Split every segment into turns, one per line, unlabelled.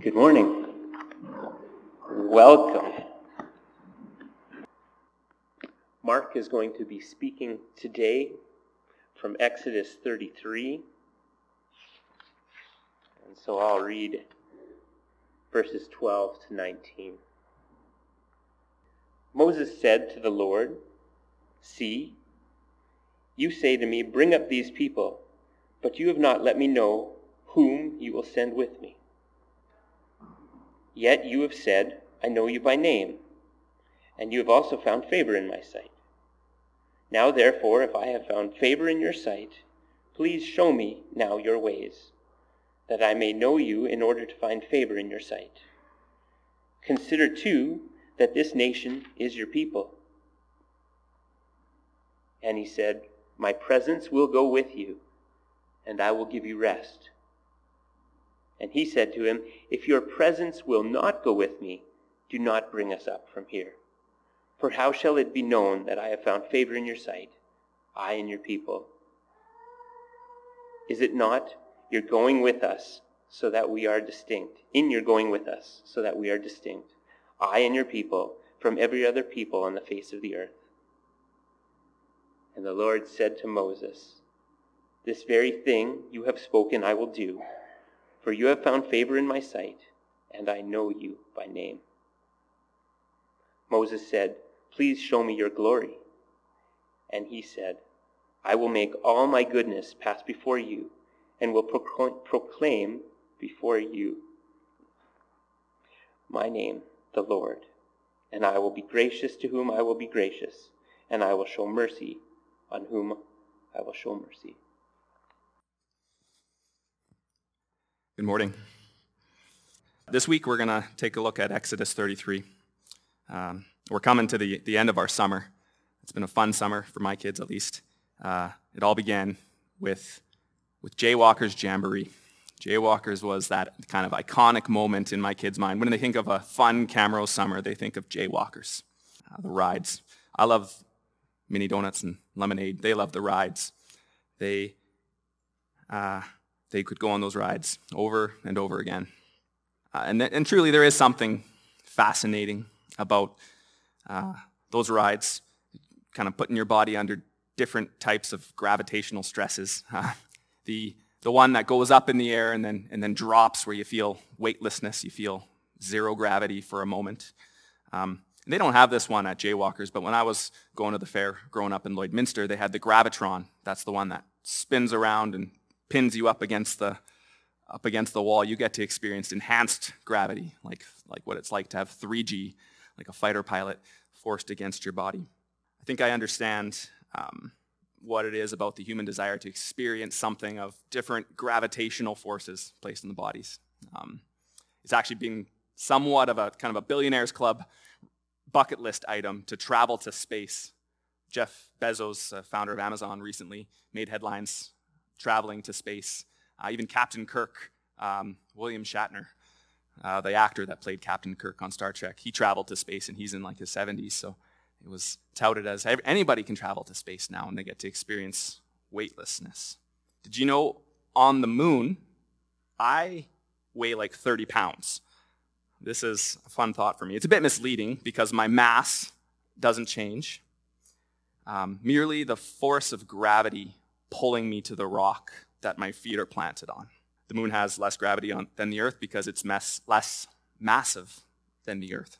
Good morning. Welcome. Mark is going to be speaking today from Exodus 33. And so I'll read verses 12 to 19. Moses said to the Lord, See, you say to me, Bring up these people, but you have not let me know whom you will send with me. Yet you have said, I know you by name, and you have also found favor in my sight. Now therefore, if I have found favor in your sight, please show me now your ways, that I may know you in order to find favor in your sight. Consider too that this nation is your people. And he said, My presence will go with you, and I will give you rest. And he said to him, If your presence will not go with me, do not bring us up from here. For how shall it be known that I have found favor in your sight, I and your people? Is it not your going with us so that we are distinct? In your going with us so that we are distinct, I and your people, from every other people on the face of the earth. And the Lord said to Moses, This very thing you have spoken I will do for you have found favor in my sight, and I know you by name. Moses said, Please show me your glory. And he said, I will make all my goodness pass before you, and will proclaim before you my name, the Lord. And I will be gracious to whom I will be gracious, and I will show mercy on whom I will show mercy.
Good morning. This week we're going to take a look at Exodus 33. Um, we're coming to the, the end of our summer. It's been a fun summer for my kids, at least. Uh, it all began with, with Jaywalkers Jamboree. Jaywalkers was that kind of iconic moment in my kids' mind. When they think of a fun Camrose summer, they think of Jaywalkers, uh, the rides. I love mini donuts and lemonade. They love the rides. They, uh, they could go on those rides over and over again. Uh, and, th- and truly, there is something fascinating about uh, those rides, kind of putting your body under different types of gravitational stresses. Uh, the, the one that goes up in the air and then, and then drops where you feel weightlessness, you feel zero gravity for a moment. Um, they don't have this one at Jaywalkers, but when I was going to the fair growing up in Lloydminster, they had the Gravitron. That's the one that spins around and pins you up against the up against the wall, you get to experience enhanced gravity, like, like what it's like to have 3G, like a fighter pilot forced against your body. I think I understand um, what it is about the human desire to experience something of different gravitational forces placed in the bodies. Um, it's actually being somewhat of a kind of a billionaires club bucket list item to travel to space. Jeff Bezos, uh, founder of Amazon, recently made headlines traveling to space. Uh, even Captain Kirk, um, William Shatner, uh, the actor that played Captain Kirk on Star Trek, he traveled to space and he's in like his 70s. So it was touted as anybody can travel to space now and they get to experience weightlessness. Did you know on the moon, I weigh like 30 pounds? This is a fun thought for me. It's a bit misleading because my mass doesn't change. Um, merely the force of gravity pulling me to the rock that my feet are planted on. The moon has less gravity on, than the earth because it's less massive than the earth.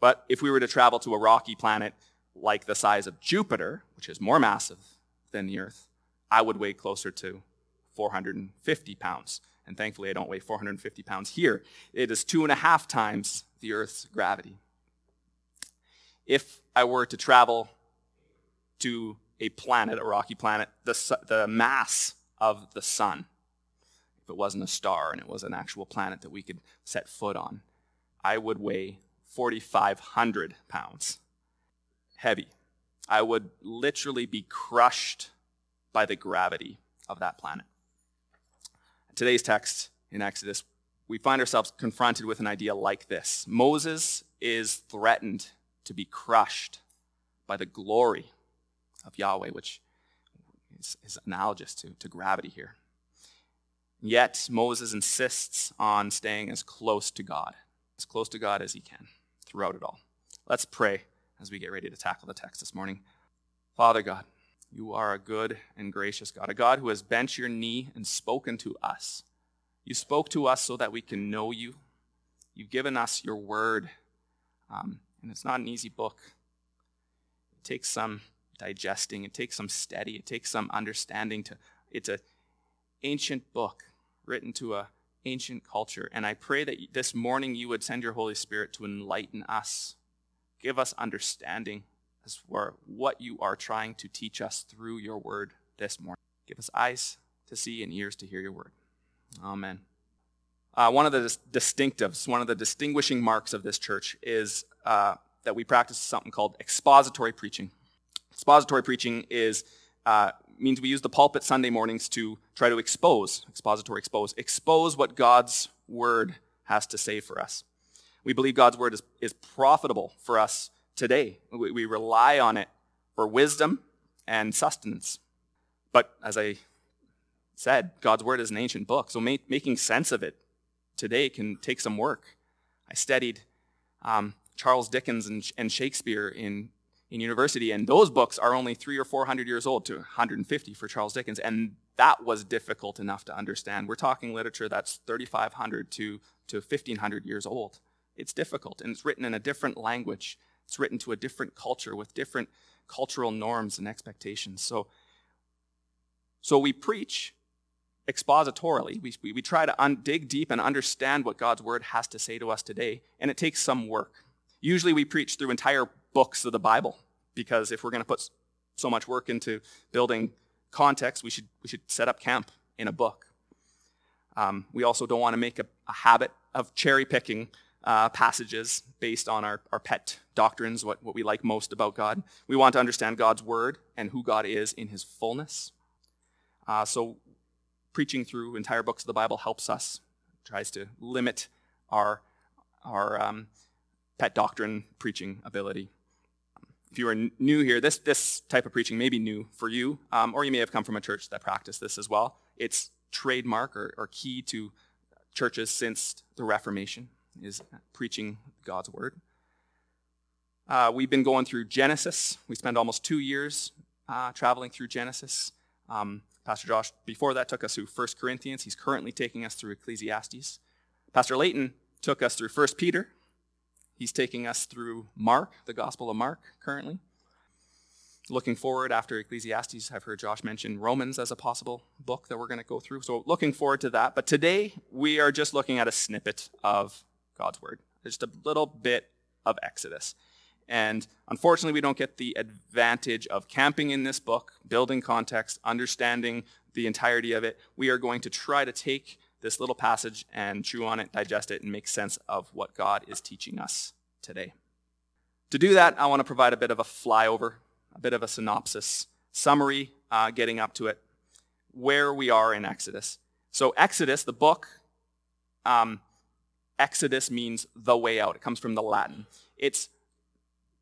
But if we were to travel to a rocky planet like the size of Jupiter, which is more massive than the earth, I would weigh closer to 450 pounds. And thankfully, I don't weigh 450 pounds here. It is two and a half times the earth's gravity. If I were to travel to a planet, a rocky planet, the, the mass of the sun, if it wasn't a star and it was an actual planet that we could set foot on, I would weigh 4,500 pounds. Heavy. I would literally be crushed by the gravity of that planet. In today's text in Exodus, we find ourselves confronted with an idea like this Moses is threatened to be crushed by the glory of Yahweh, which is, is analogous to, to gravity here. Yet Moses insists on staying as close to God, as close to God as he can throughout it all. Let's pray as we get ready to tackle the text this morning. Father God, you are a good and gracious God, a God who has bent your knee and spoken to us. You spoke to us so that we can know you. You've given us your word, um, and it's not an easy book. It takes some digesting, it takes some study, it takes some understanding to it's an ancient book written to a ancient culture. And I pray that this morning you would send your Holy Spirit to enlighten us, give us understanding as for what you are trying to teach us through your word this morning. Give us eyes to see and ears to hear your word. Amen. Uh, one of the dis- distinctives, one of the distinguishing marks of this church is uh, that we practice something called expository preaching. Expository preaching is uh, means we use the pulpit Sunday mornings to try to expose, expository expose, expose what God's word has to say for us. We believe God's word is, is profitable for us today. We, we rely on it for wisdom and sustenance. But as I said, God's word is an ancient book, so making sense of it today can take some work. I studied um, Charles Dickens and, and Shakespeare in in university, and those books are only three or four hundred years old to 150 for Charles Dickens, and that was difficult enough to understand. We're talking literature that's 3,500 to, to 1,500 years old. It's difficult, and it's written in a different language. It's written to a different culture with different cultural norms and expectations. So, so we preach expositorily. We, we, we try to un- dig deep and understand what God's word has to say to us today, and it takes some work. Usually we preach through entire books of the Bible because if we're going to put so much work into building context, we should, we should set up camp in a book. Um, we also don't want to make a, a habit of cherry picking uh, passages based on our, our pet doctrines, what, what we like most about God. We want to understand God's word and who God is in his fullness. Uh, so, preaching through entire books of the Bible helps us, tries to limit our, our um, pet doctrine preaching ability if you are new here, this, this type of preaching may be new for you, um, or you may have come from a church that practiced this as well. It's trademark or, or key to churches since the Reformation is preaching God's word. Uh, we've been going through Genesis. We spent almost two years uh, traveling through Genesis. Um, Pastor Josh, before that, took us through 1 Corinthians. He's currently taking us through Ecclesiastes. Pastor Layton took us through 1 Peter. He's taking us through Mark, the Gospel of Mark, currently. Looking forward after Ecclesiastes, I've heard Josh mention Romans as a possible book that we're going to go through. So, looking forward to that. But today, we are just looking at a snippet of God's Word, just a little bit of Exodus. And unfortunately, we don't get the advantage of camping in this book, building context, understanding the entirety of it. We are going to try to take this little passage and chew on it, digest it, and make sense of what God is teaching us today. To do that, I want to provide a bit of a flyover, a bit of a synopsis, summary, uh, getting up to it, where we are in Exodus. So, Exodus, the book, um, Exodus means the way out. It comes from the Latin. It's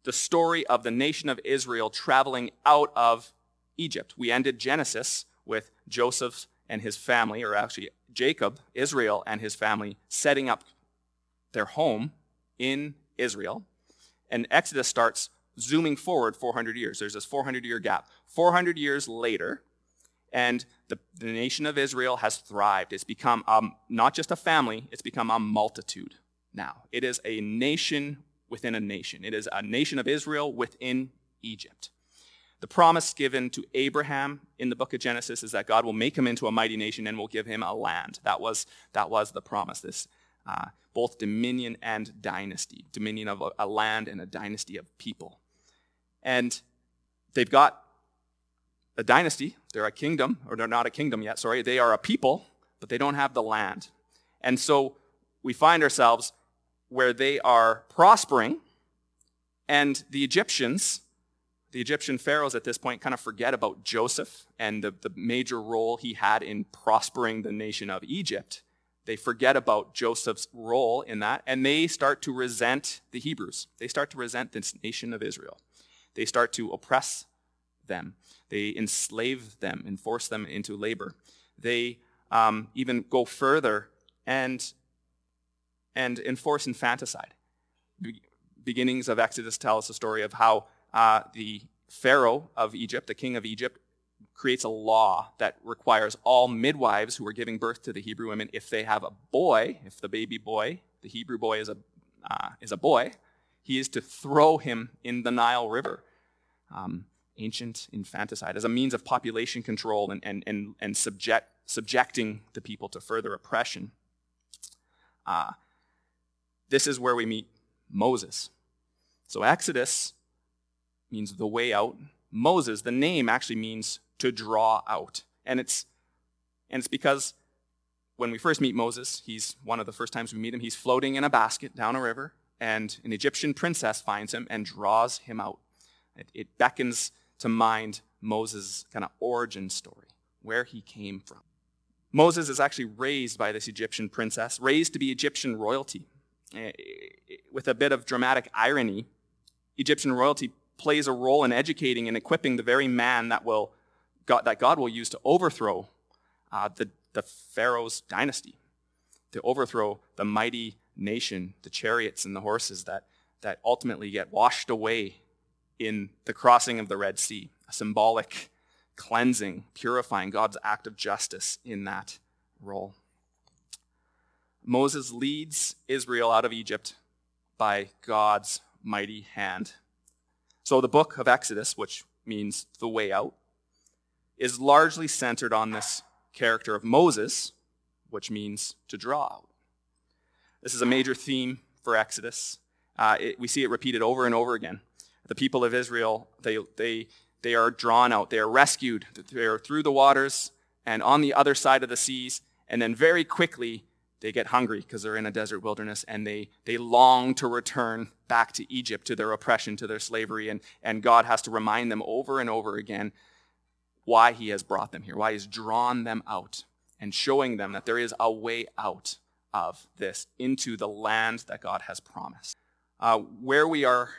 the story of the nation of Israel traveling out of Egypt. We ended Genesis with Joseph and his family, or actually Jacob, Israel, and his family setting up their home in Israel. And Exodus starts zooming forward 400 years. There's this 400 year gap. 400 years later, and the, the nation of Israel has thrived. It's become um, not just a family, it's become a multitude now. It is a nation within a nation. It is a nation of Israel within Egypt. The promise given to Abraham in the book of Genesis is that God will make him into a mighty nation and will give him a land. That was, that was the promise, this uh, both dominion and dynasty, dominion of a, a land and a dynasty of people. And they've got a dynasty, they're a kingdom, or they're not a kingdom yet, sorry, they are a people, but they don't have the land. And so we find ourselves where they are prospering, and the Egyptians the Egyptian pharaohs at this point kind of forget about Joseph and the, the major role he had in prospering the nation of Egypt. They forget about Joseph's role in that, and they start to resent the Hebrews. They start to resent this nation of Israel. They start to oppress them. They enslave them and force them into labor. They um, even go further and, and enforce infanticide. Be- beginnings of Exodus tell us a story of how uh, the Pharaoh of Egypt, the king of Egypt, creates a law that requires all midwives who are giving birth to the Hebrew women, if they have a boy, if the baby boy, the Hebrew boy is a, uh, is a boy, he is to throw him in the Nile River. Um, ancient infanticide as a means of population control and, and, and, and subject, subjecting the people to further oppression. Uh, this is where we meet Moses. So Exodus means the way out. Moses, the name actually means to draw out. And it's, and it's because when we first meet Moses, he's one of the first times we meet him, he's floating in a basket down a river, and an Egyptian princess finds him and draws him out. It, it beckons to mind Moses' kind of origin story, where he came from. Moses is actually raised by this Egyptian princess, raised to be Egyptian royalty. Eh, with a bit of dramatic irony, Egyptian royalty plays a role in educating and equipping the very man that will God, that God will use to overthrow uh, the, the Pharaoh's dynasty, to overthrow the mighty nation, the chariots and the horses that, that ultimately get washed away in the crossing of the Red Sea, a symbolic cleansing, purifying God's act of justice in that role. Moses leads Israel out of Egypt by God's mighty hand. So the book of Exodus, which means the way out, is largely centered on this character of Moses, which means to draw out. This is a major theme for Exodus. Uh, it, we see it repeated over and over again. The people of Israel, they, they, they are drawn out, they are rescued, they are through the waters and on the other side of the seas, and then very quickly they get hungry because they're in a desert wilderness and they, they long to return back to Egypt, to their oppression, to their slavery, and, and God has to remind them over and over again why he has brought them here, why he's drawn them out, and showing them that there is a way out of this into the land that God has promised. Uh, where we are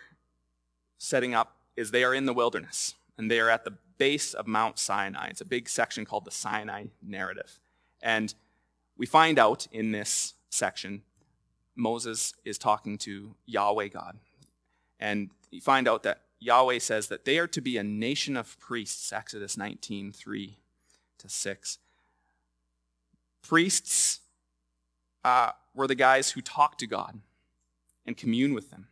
setting up is they are in the wilderness, and they are at the base of Mount Sinai. It's a big section called the Sinai narrative. And we find out in this section, Moses is talking to Yahweh God. And you find out that Yahweh says that they are to be a nation of priests, Exodus 19, 3 to 6. Priests uh, were the guys who talked to God and commune with them.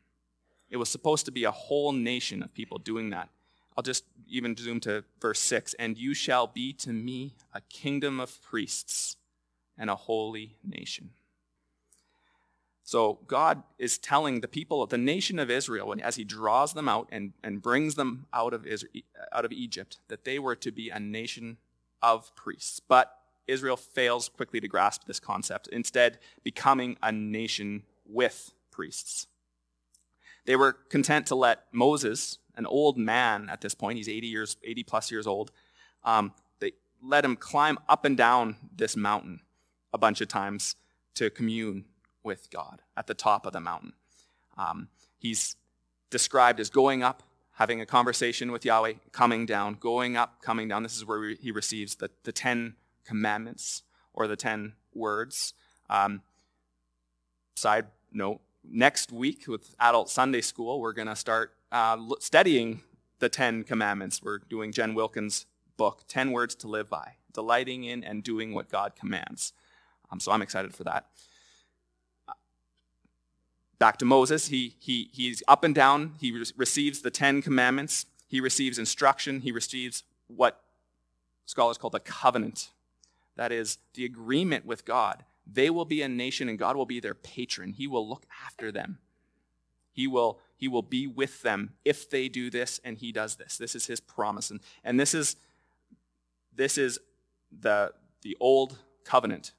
It was supposed to be a whole nation of people doing that. I'll just even zoom to verse 6 And you shall be to me a kingdom of priests and a holy nation. So God is telling the people of the nation of Israel, as he draws them out and, and brings them out of, Israel, out of Egypt, that they were to be a nation of priests. But Israel fails quickly to grasp this concept, instead becoming a nation with priests. They were content to let Moses, an old man at this point, he's 80 years, 80 plus years old, um, they let him climb up and down this mountain a bunch of times to commune with God at the top of the mountain. Um, he's described as going up, having a conversation with Yahweh, coming down, going up, coming down. This is where he receives the, the Ten Commandments or the Ten Words. Um, side note next week with Adult Sunday School, we're going to start uh, studying the Ten Commandments. We're doing Jen Wilkin's book, 10 Words to Live By, delighting in and doing what God commands. Um, so I'm excited for that back to Moses. He, he, he's up and down. He re- receives the Ten Commandments. He receives instruction. He receives what scholars call the covenant. That is the agreement with God. They will be a nation and God will be their patron. He will look after them. He will, he will be with them if they do this and he does this. This is his promise. And, and this is, this is the, the old covenant.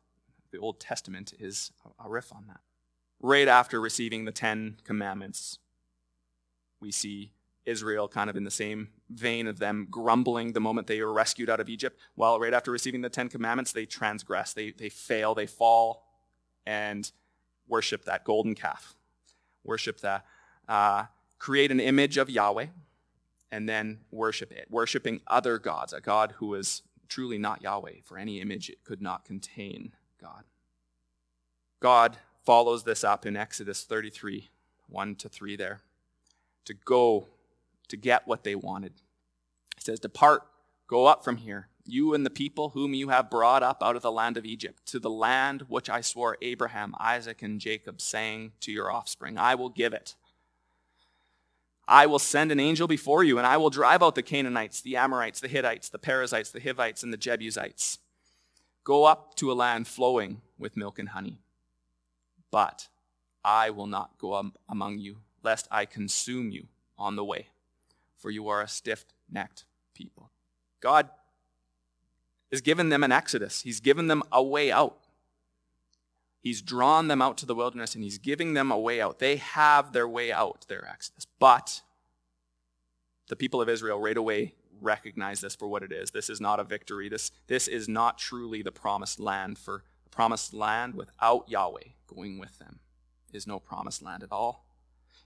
The Old Testament is a riff on that right after receiving the Ten Commandments, we see Israel kind of in the same vein of them grumbling the moment they were rescued out of Egypt. Well, right after receiving the Ten Commandments, they transgress, they, they fail, they fall, and worship that golden calf. Worship that. Uh, create an image of Yahweh, and then worship it. Worshiping other gods, a God who is truly not Yahweh, for any image it could not contain God. God follows this up in Exodus 33 1 to 3 there to go to get what they wanted. He says, Depart, go up from here, you and the people whom you have brought up out of the land of Egypt, to the land which I swore Abraham, Isaac, and Jacob, saying to your offspring, I will give it. I will send an angel before you, and I will drive out the Canaanites, the Amorites, the Hittites, the Perizzites, the Hivites, and the Jebusites. Go up to a land flowing with milk and honey. But I will not go up among you, lest I consume you on the way, for you are a stiff necked people. God has given them an exodus, He's given them a way out. He's drawn them out to the wilderness and he's giving them a way out. They have their way out, their exodus. But the people of Israel right away recognize this for what it is. This is not a victory. This, this is not truly the promised land. For the promised land without Yahweh going with them is no promised land at all.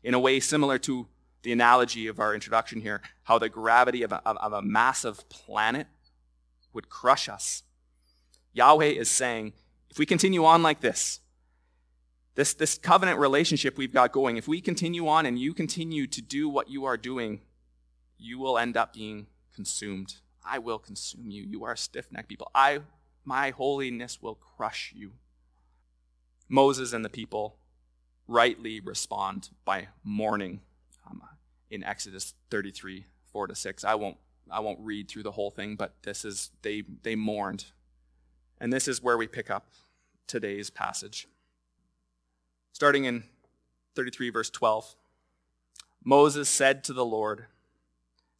In a way similar to the analogy of our introduction here, how the gravity of a, of a massive planet would crush us. Yahweh is saying, if we continue on like this, this, this covenant relationship we've got going, if we continue on and you continue to do what you are doing, you will end up being consumed. I will consume you. You are stiff necked people. I, my holiness will crush you. Moses and the people rightly respond by mourning um, in Exodus 33, 4 to 6. I won't, I won't read through the whole thing, but this is, they, they mourned and this is where we pick up today's passage. Starting in 33, verse 12. Moses said to the Lord,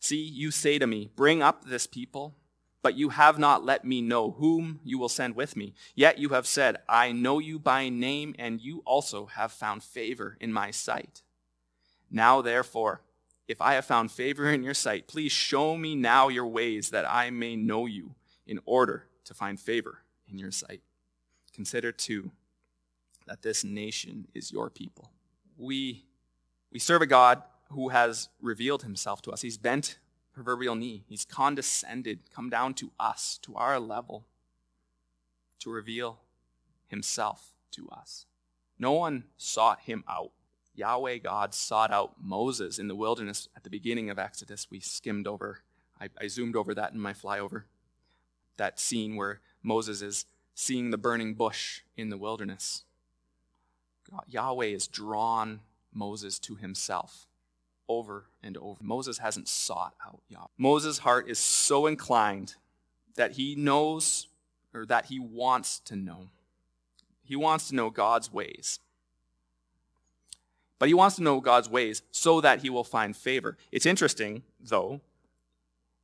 See, you say to me, Bring up this people, but you have not let me know whom you will send with me. Yet you have said, I know you by name, and you also have found favor in my sight. Now, therefore, if I have found favor in your sight, please show me now your ways that I may know you in order to find favor in your sight. Consider, too, that this nation is your people. We, we serve a God who has revealed himself to us. He's bent proverbial knee. He's condescended, come down to us, to our level, to reveal himself to us. No one sought him out. Yahweh God sought out Moses in the wilderness at the beginning of Exodus. We skimmed over, I, I zoomed over that in my flyover. That scene where Moses is seeing the burning bush in the wilderness. God, Yahweh has drawn Moses to himself over and over. Moses hasn't sought out Yahweh. Moses' heart is so inclined that he knows or that he wants to know. He wants to know God's ways. But he wants to know God's ways so that he will find favor. It's interesting, though,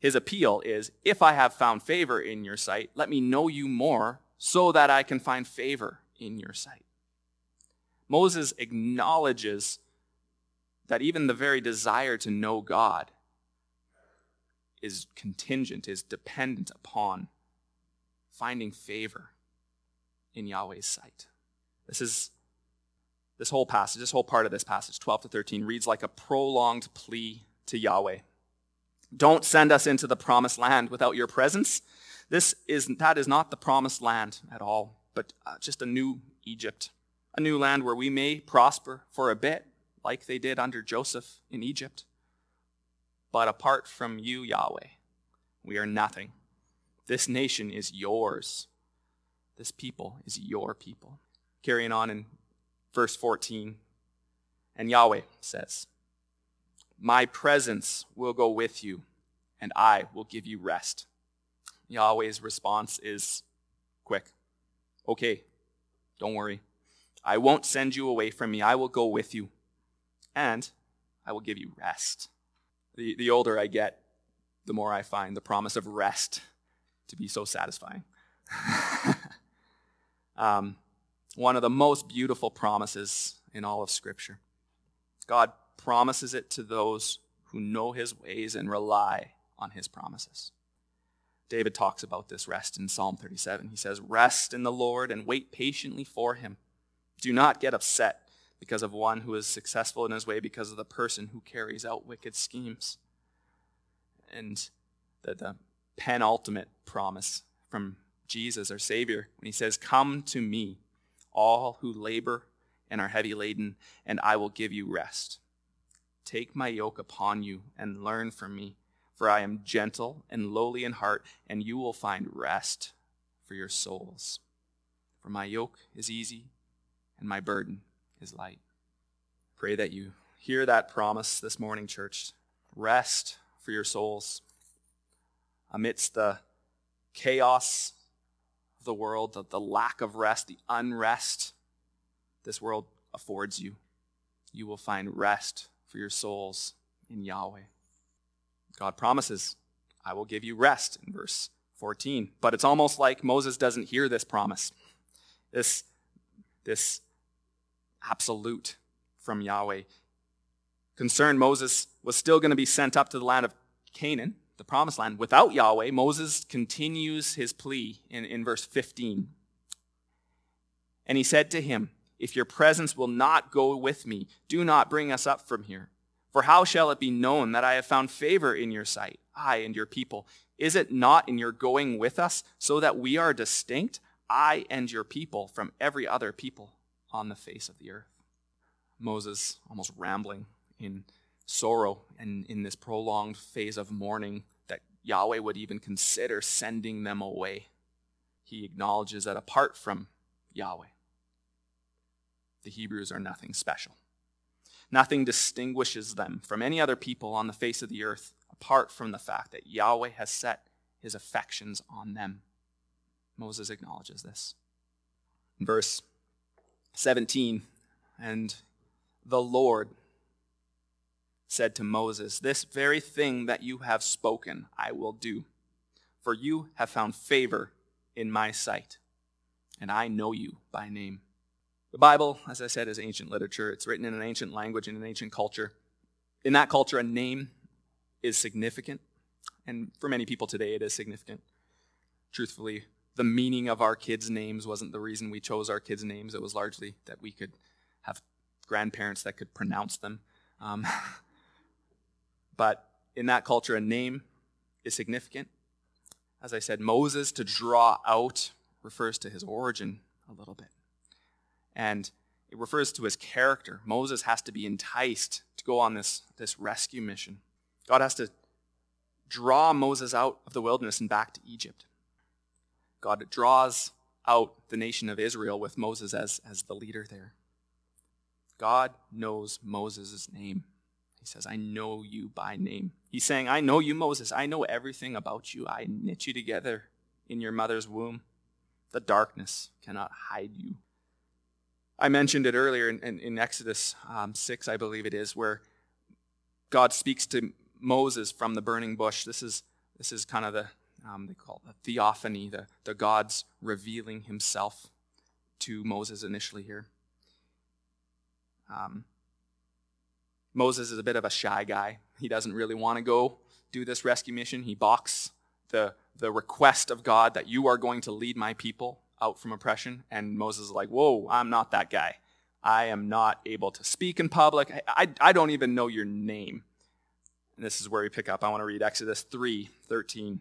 his appeal is if I have found favor in your sight, let me know you more so that I can find favor in your sight. Moses acknowledges that even the very desire to know God is contingent, is dependent upon finding favor in Yahweh's sight. This is this whole passage, this whole part of this passage, 12 to 13, reads like a prolonged plea to Yahweh. Don't send us into the promised land without your presence. This is, that is not the promised land at all, but uh, just a new Egypt, a new land where we may prosper for a bit, like they did under Joseph in Egypt. But apart from you, Yahweh, we are nothing. This nation is yours. This people is your people. Carrying on in verse 14, and Yahweh says, my presence will go with you, and I will give you rest. Yahweh's response is quick. Okay, don't worry. I won't send you away from me. I will go with you, and I will give you rest. The, the older I get, the more I find the promise of rest to be so satisfying. um, one of the most beautiful promises in all of Scripture. God promises it to those who know his ways and rely on his promises. David talks about this rest in Psalm 37. He says, Rest in the Lord and wait patiently for him. Do not get upset because of one who is successful in his way, because of the person who carries out wicked schemes. And the, the penultimate promise from Jesus, our Savior, when he says, Come to me, all who labor and are heavy laden, and I will give you rest. Take my yoke upon you and learn from me, for I am gentle and lowly in heart, and you will find rest for your souls. For my yoke is easy and my burden is light. Pray that you hear that promise this morning, church. Rest for your souls. Amidst the chaos of the world, the, the lack of rest, the unrest this world affords you, you will find rest for your souls in Yahweh. God promises, I will give you rest in verse 14. But it's almost like Moses doesn't hear this promise, this, this absolute from Yahweh. Concerned, Moses was still going to be sent up to the land of Canaan, the promised land, without Yahweh. Moses continues his plea in, in verse 15. And he said to him, If your presence will not go with me, do not bring us up from here. For how shall it be known that I have found favor in your sight, I and your people? Is it not in your going with us, so that we are distinct, I and your people, from every other people on the face of the earth? Moses, almost rambling in sorrow and in this prolonged phase of mourning, that Yahweh would even consider sending them away. He acknowledges that apart from Yahweh, the Hebrews are nothing special. Nothing distinguishes them from any other people on the face of the earth apart from the fact that Yahweh has set his affections on them. Moses acknowledges this. Verse 17, and the Lord said to Moses, This very thing that you have spoken, I will do, for you have found favor in my sight, and I know you by name. The Bible, as I said, is ancient literature. It's written in an ancient language, in an ancient culture. In that culture, a name is significant, and for many people today, it is significant. Truthfully, the meaning of our kids' names wasn't the reason we chose our kids' names. It was largely that we could have grandparents that could pronounce them. Um, but in that culture, a name is significant. As I said, Moses to draw out refers to his origin a little bit. And it refers to his character. Moses has to be enticed to go on this, this rescue mission. God has to draw Moses out of the wilderness and back to Egypt. God draws out the nation of Israel with Moses as, as the leader there. God knows Moses' name. He says, I know you by name. He's saying, I know you, Moses. I know everything about you. I knit you together in your mother's womb. The darkness cannot hide you. I mentioned it earlier in, in, in Exodus um, 6, I believe it is, where God speaks to Moses from the burning bush. This is, this is kind of the, um, they call it the theophany, the, the God's revealing himself to Moses initially here. Um, Moses is a bit of a shy guy. He doesn't really want to go do this rescue mission. He balks the, the request of God that you are going to lead my people out from oppression. And Moses is like, Whoa, I'm not that guy. I am not able to speak in public. I, I, I don't even know your name. And this is where we pick up. I want to read Exodus 3 13.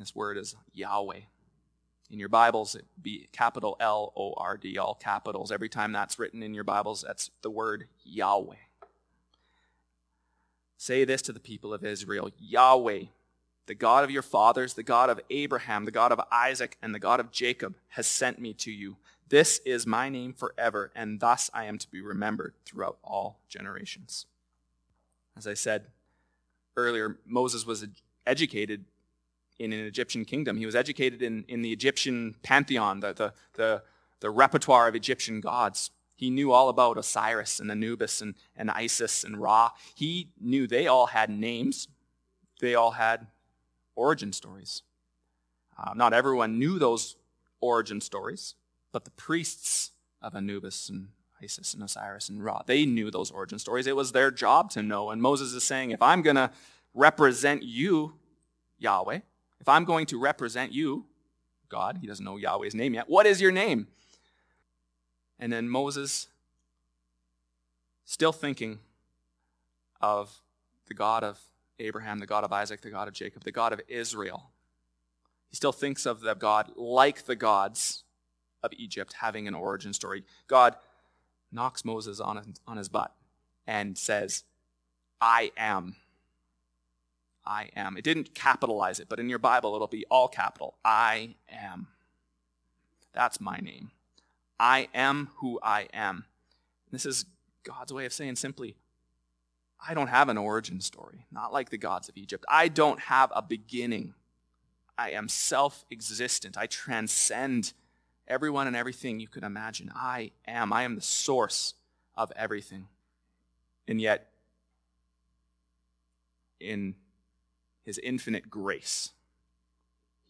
this word is Yahweh. In your Bibles, it be capital L O R D, all capitals. Every time that's written in your Bibles, that's the word Yahweh. Say this to the people of Israel Yahweh, the God of your fathers, the God of Abraham, the God of Isaac, and the God of Jacob, has sent me to you. This is my name forever, and thus I am to be remembered throughout all generations. As I said earlier, Moses was educated in an Egyptian kingdom. He was educated in, in the Egyptian pantheon, the, the, the, the repertoire of Egyptian gods. He knew all about Osiris and Anubis and, and Isis and Ra. He knew they all had names, they all had origin stories. Uh, not everyone knew those origin stories, but the priests of Anubis and Isis and Osiris and Ra, they knew those origin stories. It was their job to know. And Moses is saying, if I'm going to represent you, Yahweh, if I'm going to represent you, God, he doesn't know Yahweh's name yet, what is your name? And then Moses, still thinking of the God of Abraham, the God of Isaac, the God of Jacob, the God of Israel. He still thinks of the God like the gods of Egypt having an origin story. God knocks Moses on, on his butt and says, I am. I am. It didn't capitalize it, but in your Bible it'll be all capital. I am. That's my name. I am who I am. This is God's way of saying simply, I don't have an origin story, not like the gods of Egypt. I don't have a beginning. I am self existent. I transcend everyone and everything you could imagine. I am. I am the source of everything. And yet, in his infinite grace,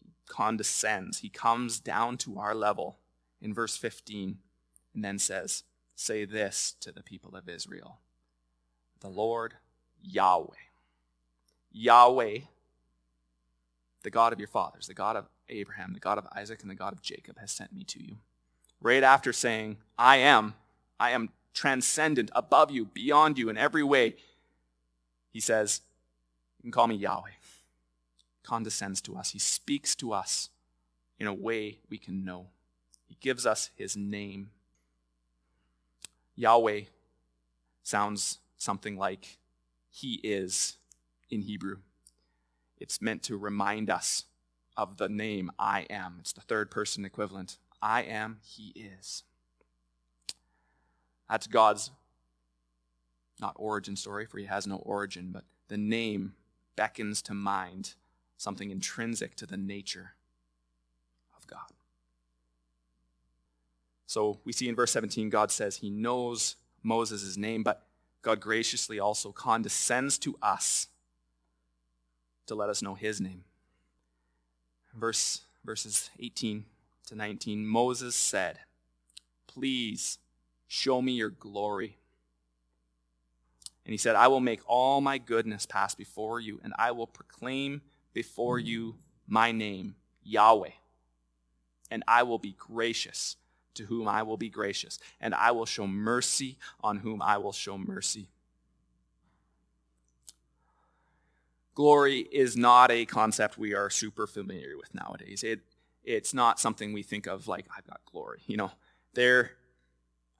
he condescends. He comes down to our level in verse 15 and then says, Say this to the people of Israel The Lord Yahweh. Yahweh, the God of your fathers, the God of Abraham, the God of Isaac, and the God of Jacob, has sent me to you. Right after saying, I am, I am transcendent, above you, beyond you in every way, he says, You can call me Yahweh. Condescends to us. He speaks to us in a way we can know. He gives us his name. Yahweh sounds something like He is in Hebrew. It's meant to remind us of the name I am. It's the third person equivalent. I am, He is. That's God's not origin story, for He has no origin, but the name beckons to mind something intrinsic to the nature of God. So we see in verse 17, God says he knows Moses' name, but God graciously also condescends to us to let us know his name. Verse, verses 18 to 19 Moses said, Please show me your glory. And he said, I will make all my goodness pass before you, and I will proclaim before you my name, Yahweh. And I will be gracious to whom I will be gracious, and I will show mercy on whom I will show mercy. Glory is not a concept we are super familiar with nowadays. It, it's not something we think of like, I've got glory. You know, there,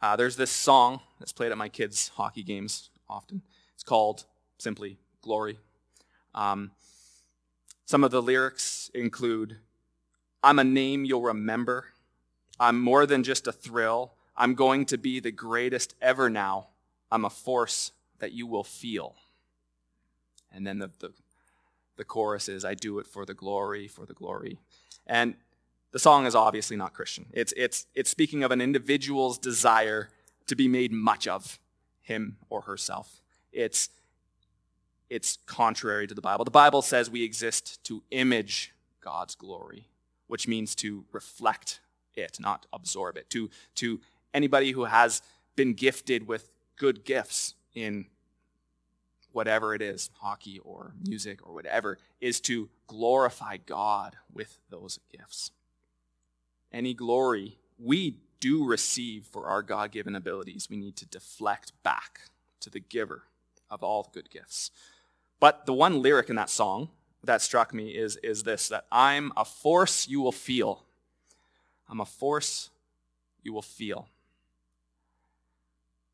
uh, there's this song that's played at my kids' hockey games often. It's called simply Glory. Um, some of the lyrics include, I'm a name you'll remember. I'm more than just a thrill. I'm going to be the greatest ever now. I'm a force that you will feel. And then the, the, the chorus is, I do it for the glory, for the glory. And the song is obviously not Christian. It's, it's, it's speaking of an individual's desire to be made much of him or herself. It's, it's contrary to the Bible. The Bible says we exist to image God's glory, which means to reflect it, not absorb it. To, to anybody who has been gifted with good gifts in whatever it is, hockey or music or whatever, is to glorify God with those gifts. Any glory we do receive for our God given abilities, we need to deflect back to the giver of all good gifts. But the one lyric in that song that struck me is, is this that I'm a force you will feel. I'm a force you will feel.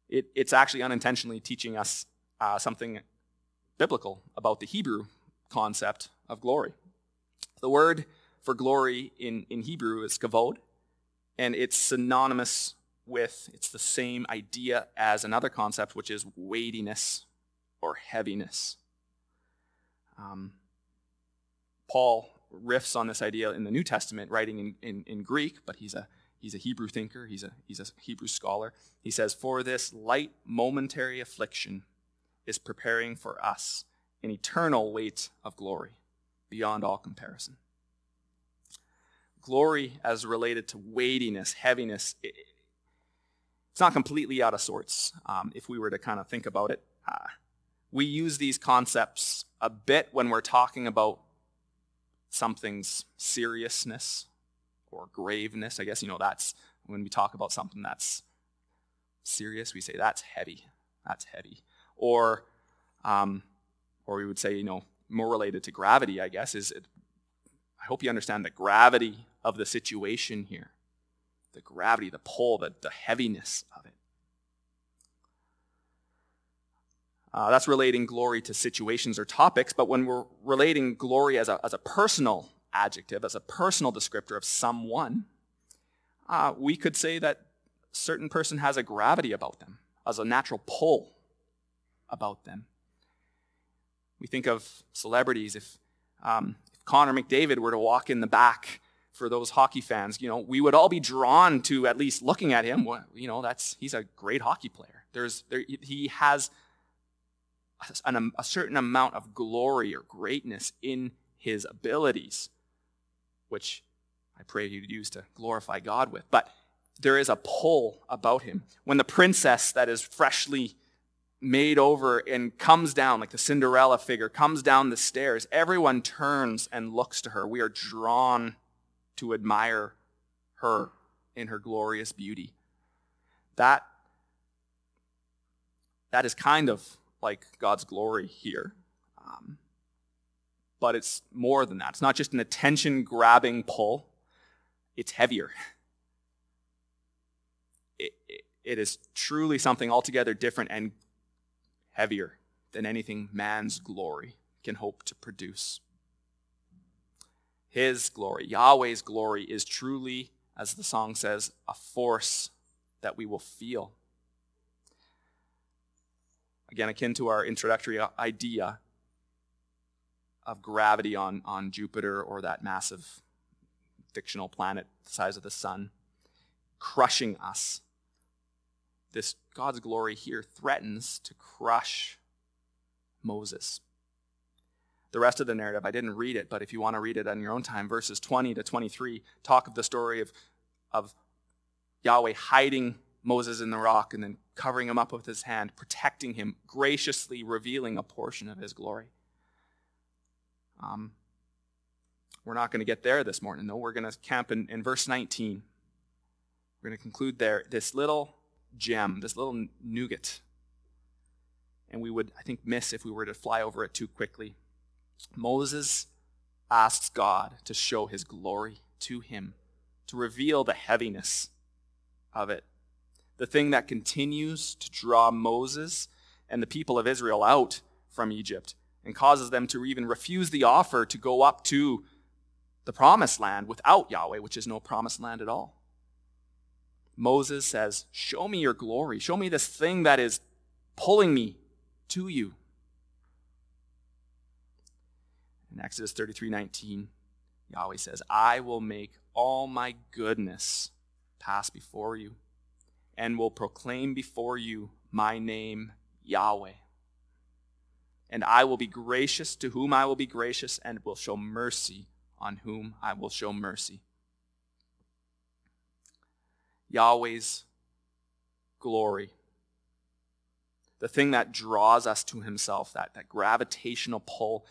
It, it's actually unintentionally teaching us uh, something biblical about the Hebrew concept of glory. The word for glory in, in Hebrew is kavod, and it's synonymous with, it's the same idea as another concept, which is weightiness or heaviness. Um, Paul riffs on this idea in the New Testament, writing in, in, in Greek, but he's a, he's a Hebrew thinker, he's a, he's a Hebrew scholar. He says, For this light momentary affliction is preparing for us an eternal weight of glory beyond all comparison. glory as related to weightiness, heaviness, it, it's not completely out of sorts um, if we were to kind of think about it. Uh, we use these concepts a bit when we're talking about something's seriousness or graveness. I guess, you know, that's when we talk about something that's serious, we say that's heavy. That's heavy. Or, um, or we would say, you know, more related to gravity, I guess, is it, I hope you understand the gravity of the situation here. The gravity, the pull, the, the heaviness of it. Uh, that's relating glory to situations or topics, but when we're relating glory as a, as a personal adjective, as a personal descriptor of someone, uh, we could say that certain person has a gravity about them, as a natural pull about them. We think of celebrities. If, um, if Connor McDavid were to walk in the back for those hockey fans, you know, we would all be drawn to at least looking at him. Well, you know, that's he's a great hockey player. There's there, he has an, a certain amount of glory or greatness in his abilities, which I pray you'd use to glorify God with. But there is a pull about him. When the princess that is freshly made over and comes down, like the Cinderella figure, comes down the stairs, everyone turns and looks to her. We are drawn to admire her in her glorious beauty. That, that is kind of like God's glory here. Um, but it's more than that. It's not just an attention grabbing pull, it's heavier. It, it, it is truly something altogether different and heavier than anything man's glory can hope to produce. His glory, Yahweh's glory, is truly, as the song says, a force that we will feel. Again, akin to our introductory idea of gravity on, on Jupiter or that massive fictional planet the size of the sun, crushing us. This God's glory here threatens to crush Moses. The rest of the narrative, I didn't read it, but if you want to read it on your own time, verses 20 to 23 talk of the story of, of Yahweh hiding Moses in the rock and then covering him up with his hand, protecting him, graciously revealing a portion of his glory. Um, we're not going to get there this morning, though. We're going to camp in, in verse 19. We're going to conclude there. This little gem, this little nougat. And we would, I think, miss if we were to fly over it too quickly. Moses asks God to show his glory to him, to reveal the heaviness of it the thing that continues to draw Moses and the people of Israel out from Egypt and causes them to even refuse the offer to go up to the promised land without Yahweh, which is no promised land at all. Moses says, Show me your glory. Show me this thing that is pulling me to you. In Exodus 33 19, Yahweh says, I will make all my goodness pass before you and will proclaim before you my name, Yahweh. And I will be gracious to whom I will be gracious, and will show mercy on whom I will show mercy. Yahweh's glory, the thing that draws us to himself, that, that gravitational pull,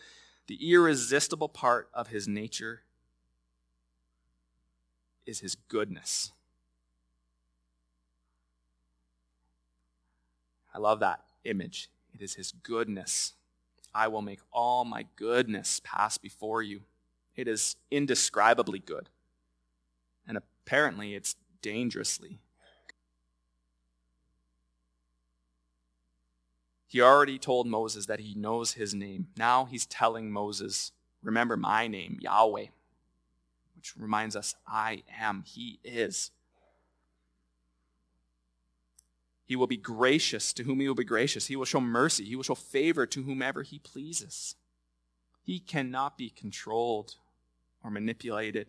the irresistible part of his nature is his goodness. I love that image. It is his goodness. I will make all my goodness pass before you. It is indescribably good. And apparently, it's dangerously. He already told Moses that he knows his name. Now he's telling Moses, Remember my name, Yahweh, which reminds us, I am, he is. He will be gracious to whom he will be gracious. He will show mercy. He will show favor to whomever he pleases. He cannot be controlled or manipulated.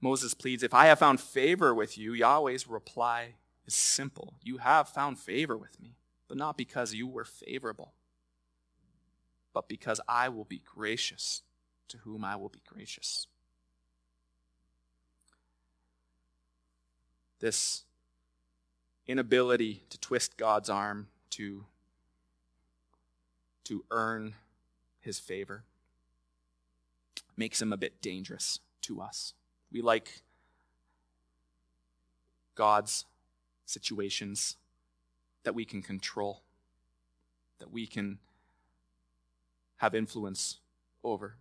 Moses pleads, If I have found favor with you, Yahweh's reply is simple You have found favor with me, but not because you were favorable, but because I will be gracious to whom I will be gracious. This inability to twist God's arm to, to earn his favor makes him a bit dangerous to us. We like God's situations that we can control, that we can have influence over.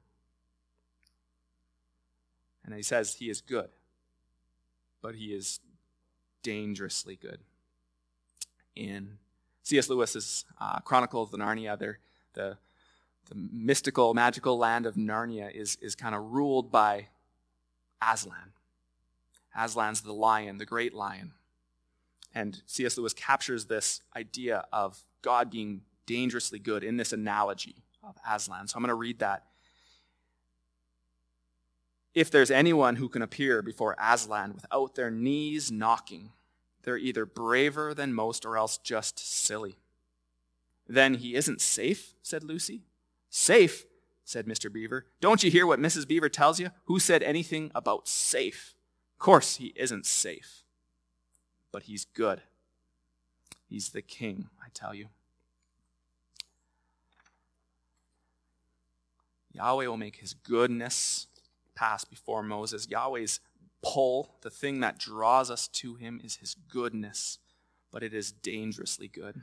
And he says he is good, but he is dangerously good. In C.S. Lewis's uh, of the Narnia, the, the mystical, magical land of Narnia is, is kind of ruled by Aslan. Aslan's the lion, the great lion. And C.S. Lewis captures this idea of God being dangerously good in this analogy of Aslan. So I'm going to read that. If there's anyone who can appear before Aslan without their knees knocking, they're either braver than most or else just silly. Then he isn't safe, said Lucy. Safe, said Mr. Beaver. Don't you hear what Mrs. Beaver tells you? Who said anything about safe? Of course, he isn't safe, but he's good. He's the king, I tell you. Yahweh will make his goodness pass before Moses. Yahweh's pull, the thing that draws us to him, is his goodness, but it is dangerously good.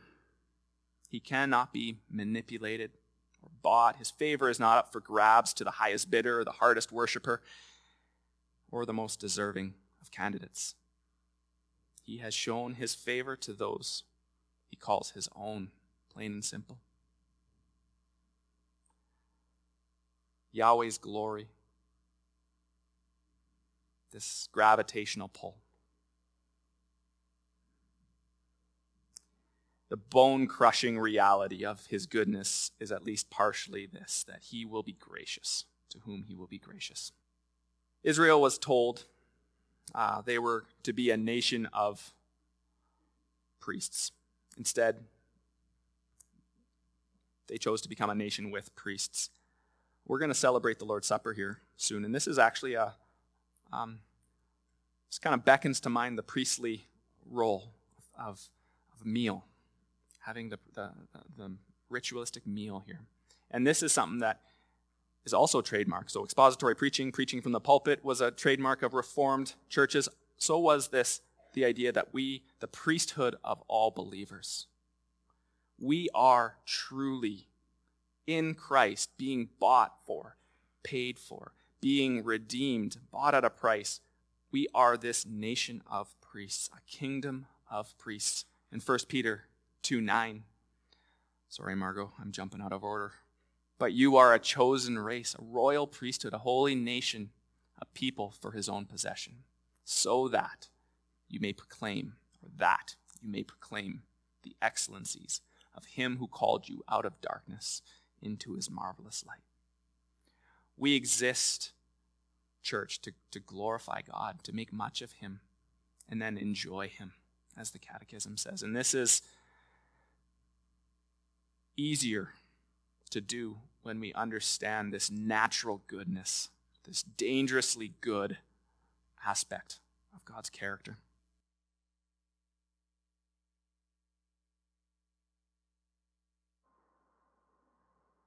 He cannot be manipulated or bought. His favor is not up for grabs to the highest bidder or the hardest worshiper or the most deserving of candidates. He has shown his favor to those he calls his own, plain and simple. Yahweh's glory, this gravitational pull. The bone crushing reality of his goodness is at least partially this that he will be gracious to whom he will be gracious. Israel was told uh, they were to be a nation of priests. Instead, they chose to become a nation with priests we're going to celebrate the Lord's Supper here soon. And this is actually a, um, this kind of beckons to mind the priestly role of, of a meal, having the, the, the ritualistic meal here. And this is something that is also trademark. So, expository preaching, preaching from the pulpit, was a trademark of Reformed churches. So was this the idea that we, the priesthood of all believers, we are truly in Christ, being bought for, paid for, being redeemed, bought at a price. We are this nation of priests, a kingdom of priests. In 1 Peter 2 9. Sorry, Margot, I'm jumping out of order. But you are a chosen race, a royal priesthood, a holy nation, a people for his own possession, so that you may proclaim, or that you may proclaim the excellencies of him who called you out of darkness into his marvelous light. We exist, church, to, to glorify God, to make much of him, and then enjoy him, as the Catechism says. And this is easier to do when we understand this natural goodness, this dangerously good aspect of God's character.